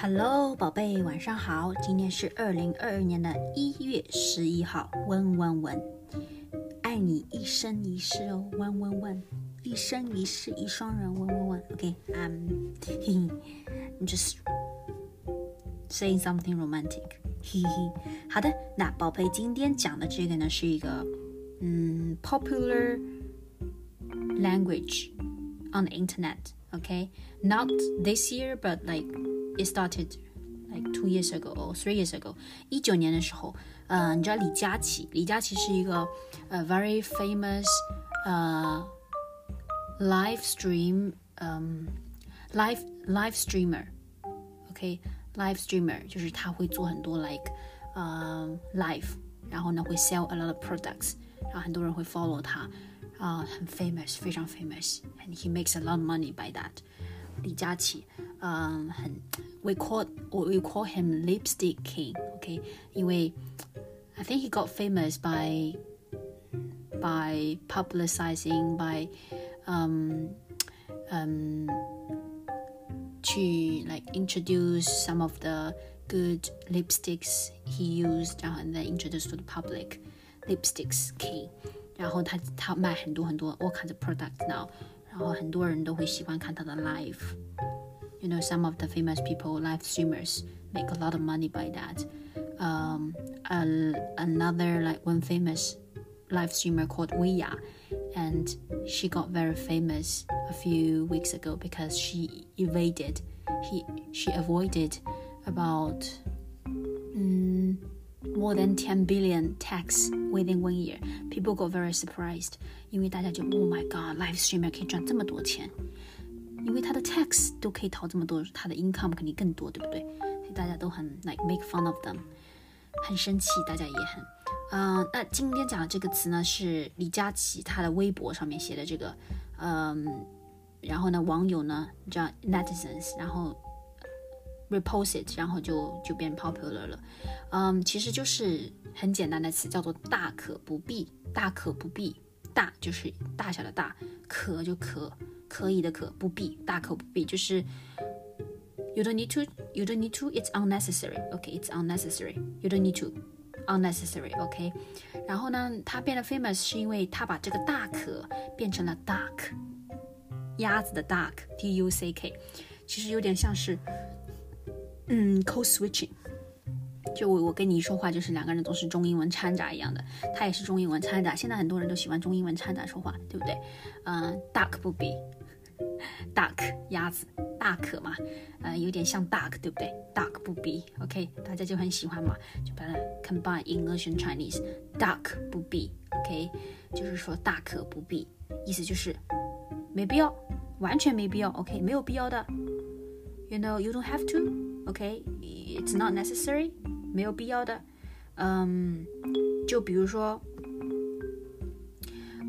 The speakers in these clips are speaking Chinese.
Hello，宝贝，晚上好。今天是二零二二年的一月十一号。问问问，爱你一生一世哦。问问问，一生一世一双人。问问问，OK，I'm I'm just saying something romantic。嘿嘿，好的，那宝贝，今天讲的这个呢，是一个嗯 popular language on the internet。OK，not this year, but like it started like two years ago or three years ago。一九年的时候，呃，你知道李佳琦？李佳琦是一个呃 very famous 呃 live stream 嗯 live live streamer。OK，live streamer 就是他会做很多 like 呃 live，然后呢会 sell a lot of products，然后很多人会 follow 他。啊、uh,，很 famous，非常 famous，and he makes a lot of money by that。 李佳琦，嗯，很，we call we call him lipstick king，OK，、okay? 因为 I think he got famous by by publicizing by um um to like introduce some of the good lipsticks he used and then introduce to the public lipsticks king 然后他他卖很多很多 all kinds of products now， 然后很多人都会喜欢看他的 live。You know, some of the famous people, live streamers, make a lot of money by that. Um, another like one famous live streamer called Weya, and she got very famous a few weeks ago because she evaded, he she avoided about um, more than 10 billion tax within one year. People got very surprised，因为大家就 Oh my God，live streamer 可以赚这么多钱，因为他的 tax 都可以逃这么多，他的 income 肯定更多，对不对？所以大家都很 like make fun of them，很生气，大家也很，嗯、那今天讲的这个词呢是李佳琦他的微博上面写的这个，嗯，然后呢网友呢叫 netizens，然后。Repost it，然后就就变 popular 了。嗯，其实就是很简单的词，叫做大可不必。大可不必，大就是大小的大，可就可可以的可，不必大可不必就是 you don't need to，you don't need to，it's unnecessary，OK，it's unnecessary，you don't need to，unnecessary，OK。然后呢，它变得 famous 是因为它把这个大可变成了 duck，鸭子的 duck，D U C K，其实有点像是。嗯，code switching，就我我跟你一说话，就是两个人总是中英文掺杂一样的，他也是中英文掺杂。现在很多人都喜欢中英文掺杂说话，对不对？嗯，duck 不必，duck 鸭子，大可嘛，呃，有点像 duck，对不对？duck 不必，OK，大家就很喜欢嘛，就把它 combine English and Chinese，duck 不必，OK，就是说大可不必，意思就是没必要，完全没必要，OK，没有必要的，you know you don't have to。OK，it's not necessary，没有必要的。嗯，就比如说，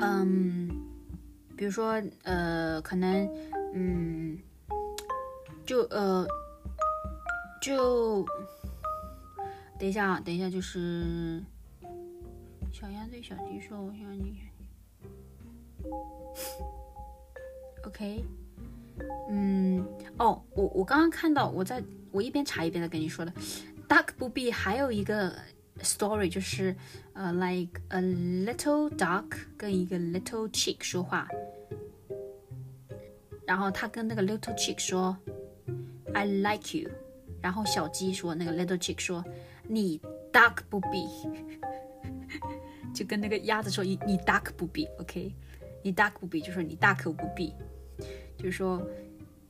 嗯，比如说，呃，可能，嗯，就呃，就，等一下啊，等一下，就是小鸭对小鸡说：“我想你。”OK，嗯，哦，我我刚刚看到我在。我一边查一边在跟你说的，duck 不必还有一个 story 就是呃、uh,，like a little duck 跟一个 little chick 说话，然后他跟那个 little chick 说 I like you，然后小鸡说那个 little chick 说你 duck 不必，就跟那个鸭子说你你 duck 不必，OK，你 duck 不必就说你大可不必，就是说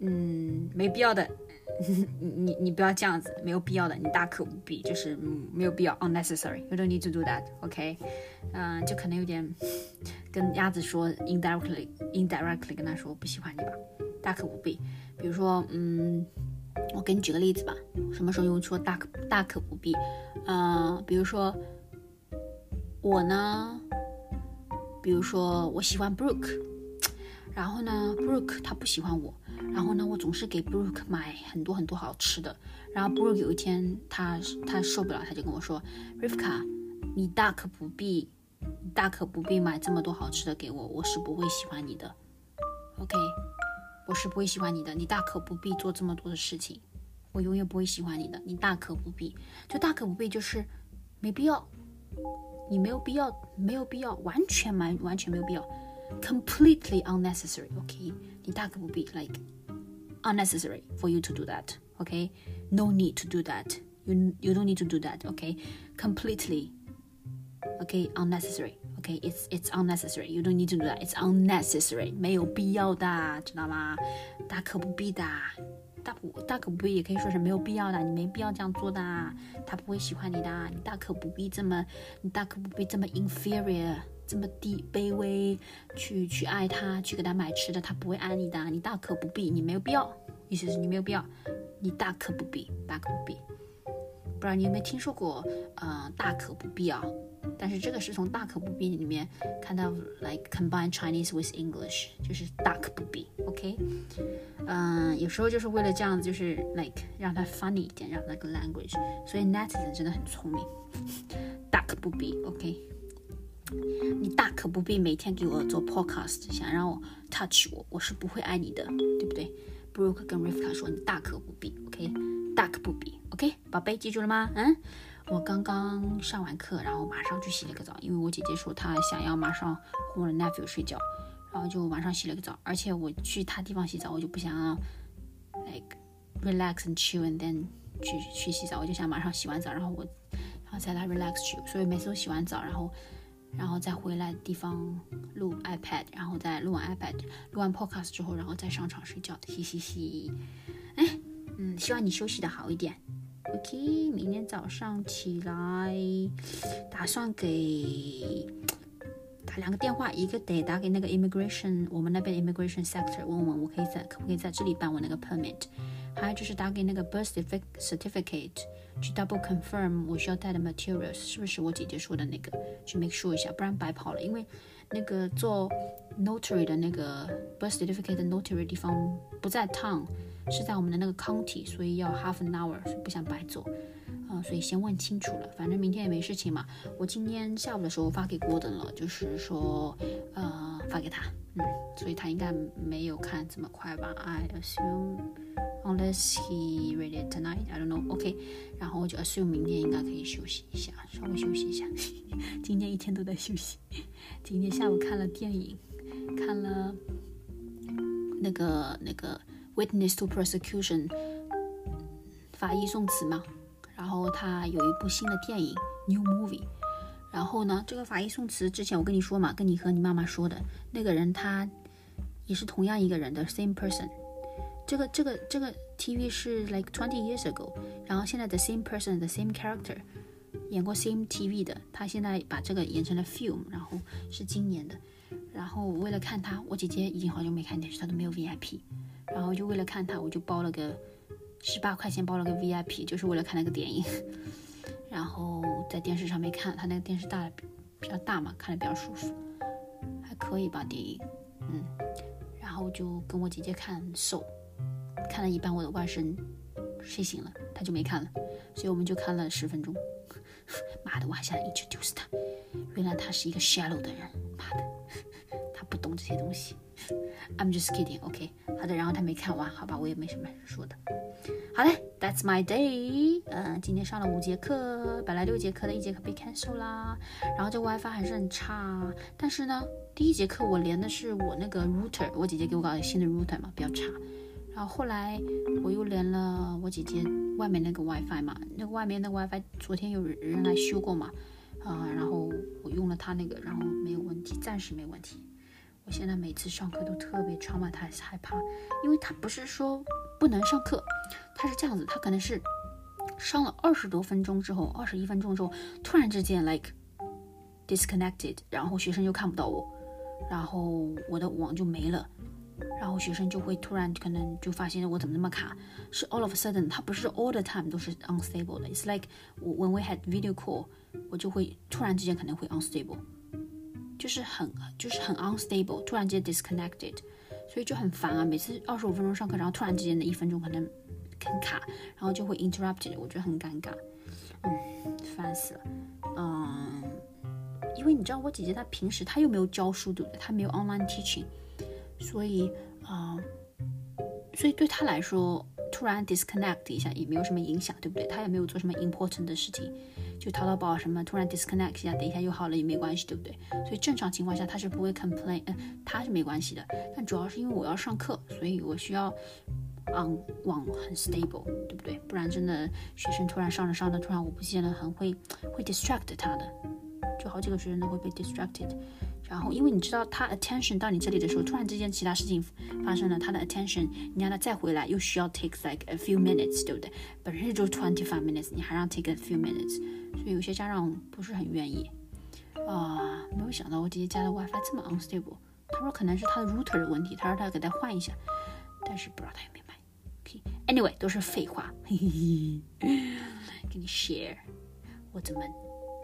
嗯没必要的。你你你不要这样子，没有必要的，你大可不必，就是没有必要，unnecessary，you don't need to do that，OK，嗯，就可能有点跟鸭子说 indirectly，indirectly 跟他说我不喜欢你吧，大可不必。比如说，嗯，我给你举个例子吧，什么时候用说大可大可不必？嗯，比如说我呢，比如说我喜欢 Brooke，然后呢，Brooke 他不喜欢我。然后呢，我总是给 Brooke 买很多很多好吃的。然后 Brooke 有一天，他他受不了，他就跟我说：“Rivka，你大可不必，大可不必买这么多好吃的给我，我是不会喜欢你的。OK，我是不会喜欢你的，你大可不必做这么多的事情。我永远不会喜欢你的，你大可不必。就大可不必，就是没必要，你没有必要，没有必要，完全完完全没有必要 ，completely unnecessary。OK，你大可不必，like unnecessary for you to do that。OK，no need to do that。You you don't need to do that. OK，completely。OK，unnecessary。OK，it's it's unnecessary. You don't need to do that. It's unnecessary. 没有必要的，知道吗？大可不必的。大不大可不必，也可以说是没有必要的，你没必要这样做的，他不会喜欢你的，你大可不必这么，你大可不必这么 inferior， 这么低卑微，去去爱他，去给他买吃的，他不会爱你的，你大可不必，你没有必要，意思是你没有必要，你大可不必，大可不必。不知道你有没有听说过，呃，大可不必啊？但是这个是从大可不必里面看到，like combine Chinese with English，就是大可不必，OK？嗯，有时候就是为了这样子，就是 like 让它 funny 一点，让那个 language。所以 netizen 真的很聪明，大可不必，OK？你大可不必每天给我做 podcast，想让我 touch 我，我是不会爱你的，对不对？Brooke 跟 Rivka 说你大可不必，OK？大可不必，OK？宝贝，记住了吗？嗯。我刚刚上完课，然后马上去洗了个澡，因为我姐姐说她想要马上哄我的 nephew 睡觉，然后就马上洗了个澡。而且我去他地方洗澡，我就不想要 like relax and chill and then 去去洗澡，我就想马上洗完澡，然后我然后再来 relax chill。所以每次都洗完澡，然后然后再回来的地方录 iPad，然后再录完 iPad，录完 podcast 之后，然后再上床睡觉，嘻嘻嘻。哎，嗯，希望你休息的好一点。OK，明天早上起来，打算给打两个电话，一个得打给那个 immigration，我们那边 immigration sector，问问我可以在可不可以在这里办我那个 permit，还有就是打给那个 birth certificate，去 double confirm 我需要带的 materials 是不是我姐姐说的那个，去 make sure 一下，不然白跑了，因为那个做 notary 的那个 birth certificate 的 notary 地方不在 town。是在我们的那个 county，所以要 half an hour，不想白走，嗯，所以先问清楚了。反正明天也没事情嘛。我今天下午的时候发给郭登了，就是说，呃，发给他，嗯，所以他应该没有看这么快吧？I assume unless he read it tonight, I don't know. OK，然后我就 assume 明天应该可以休息一下，稍微休息一下。今天一天都在休息。今天下午看了电影，看了那个那个。Witness to prosecution，法医宋词嘛，然后他有一部新的电影 New Movie，然后呢，这个法医宋词之前我跟你说嘛，跟你和你妈妈说的那个人他也是同样一个人的 same person，这个这个这个 TV 是 like twenty years ago，然后现在 the same person the same character 演过 same TV 的，他现在把这个演成了 film，然后是今年的，然后为了看他，我姐姐已经好久没看电视，她都没有 VIP。然后就为了看他，我就包了个十八块钱包了个 VIP，就是为了看那个电影。然后在电视上面看，他那个电视大比较大嘛，看的比较舒服，还可以吧电影。嗯，然后就跟我姐姐看《瘦》，看了一半，我的外甥睡醒了，他就没看了，所以我们就看了十分钟。妈的，我还想 introduce 他，原来他是一个 shallow 的人，妈的，他不懂这些东西。I'm just kidding, OK？好的，然后他没看完，好吧，我也没什么说的。好嘞，That's my day。嗯，今天上了五节课，本来六节课的一节课被 cancel 啦。然后这 WiFi 还是很差，但是呢，第一节课我连的是我那个 router，我姐姐给我搞的新的 router 嘛，比较差。然后后来我又连了我姐姐外面那个 WiFi 嘛，那个外面的 WiFi 昨天有人来修过嘛，啊，然后我用了他那个，然后没有问题，暂时没问题。现在每次上课都特别 traumatized 害怕，因为他不是说不能上课，他是这样子，他可能是上了二十多分钟之后，二十一分钟之后，突然之间 like disconnected，然后学生就看不到我，然后我的网就没了，然后学生就会突然可能就发现我怎么那么卡，是 all of a sudden，他不是 all the time 都是 unstable 的，it's like when we had video call，我就会突然之间可能会 unstable。就是很就是很 unstable，突然间 disconnected，所以就很烦啊。每次二十五分钟上课，然后突然之间的一分钟可能很卡，然后就会 interrupted，我觉得很尴尬，嗯，烦死了。嗯，因为你知道我姐姐她平时她又没有教书，对不对？她没有 online teaching，所以啊，所以对她来说。突然 disconnect 一下也没有什么影响，对不对？她也没有做什么 important 的事情，就淘淘宝什么突然 disconnect 一下，等一下又好了也没关系，对不对？所以正常情况下他是不会 complain，嗯，他是没关系的。但主要是因为我要上课，所以我需要。嗯，网很 stable，对不对？不然真的学生突然上着上着，突然我不见了，很会会 distract 他的，就好几个学生都会被 distracted。然后因为你知道他 attention 到你这里的时候，突然之间其他事情发生了，他的 attention 你让他再回来又需要 take like a few minutes，对不对？本身就 twenty five minutes，你还让 take a few minutes，所以有些家长不是很愿意。啊，没有想到我姐姐家的 WiFi 这么 unstable。他说可能是他的 router 的问题，他说他给他换一下，但是不知道他有没有。买。OK，anyway 都是废话，嘿嘿嘿，给你 share。我怎么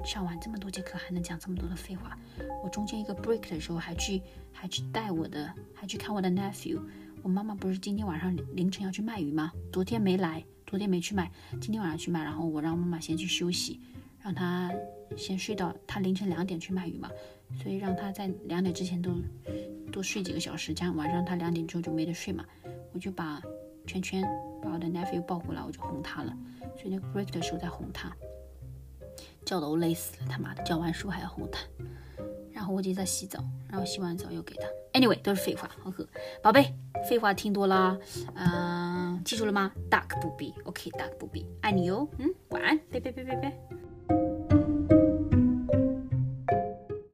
上完这么多节课还能讲这么多的废话？我中间一个 break 的时候还去还去带我的，还去看我的 nephew。我妈妈不是今天晚上凌晨要去卖鱼吗？昨天没来，昨天没去卖，今天晚上去卖。然后我让妈妈先去休息，让她先睡到她凌晨两点去卖鱼嘛，所以让她在两点之前都多睡几个小时，这样晚上她两点之后就没得睡嘛。我就把。圈圈把我的 nephew 抱过来，我就哄他了。所以那个 break 的时候在哄他，叫的我累死了。他妈的，叫完书还要哄他。然后我姐在洗澡，然后洗完澡又给他。Anyway，都是废话，呵呵。宝贝，废话听多了，嗯，记住了吗？大可不必。OK，大可不必。爱你哟。嗯，晚安，拜拜拜拜拜。